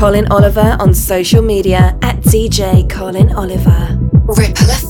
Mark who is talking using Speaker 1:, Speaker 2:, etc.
Speaker 1: Collin Oliver on social media at DJ Collin Oliver.
Speaker 2: Ripple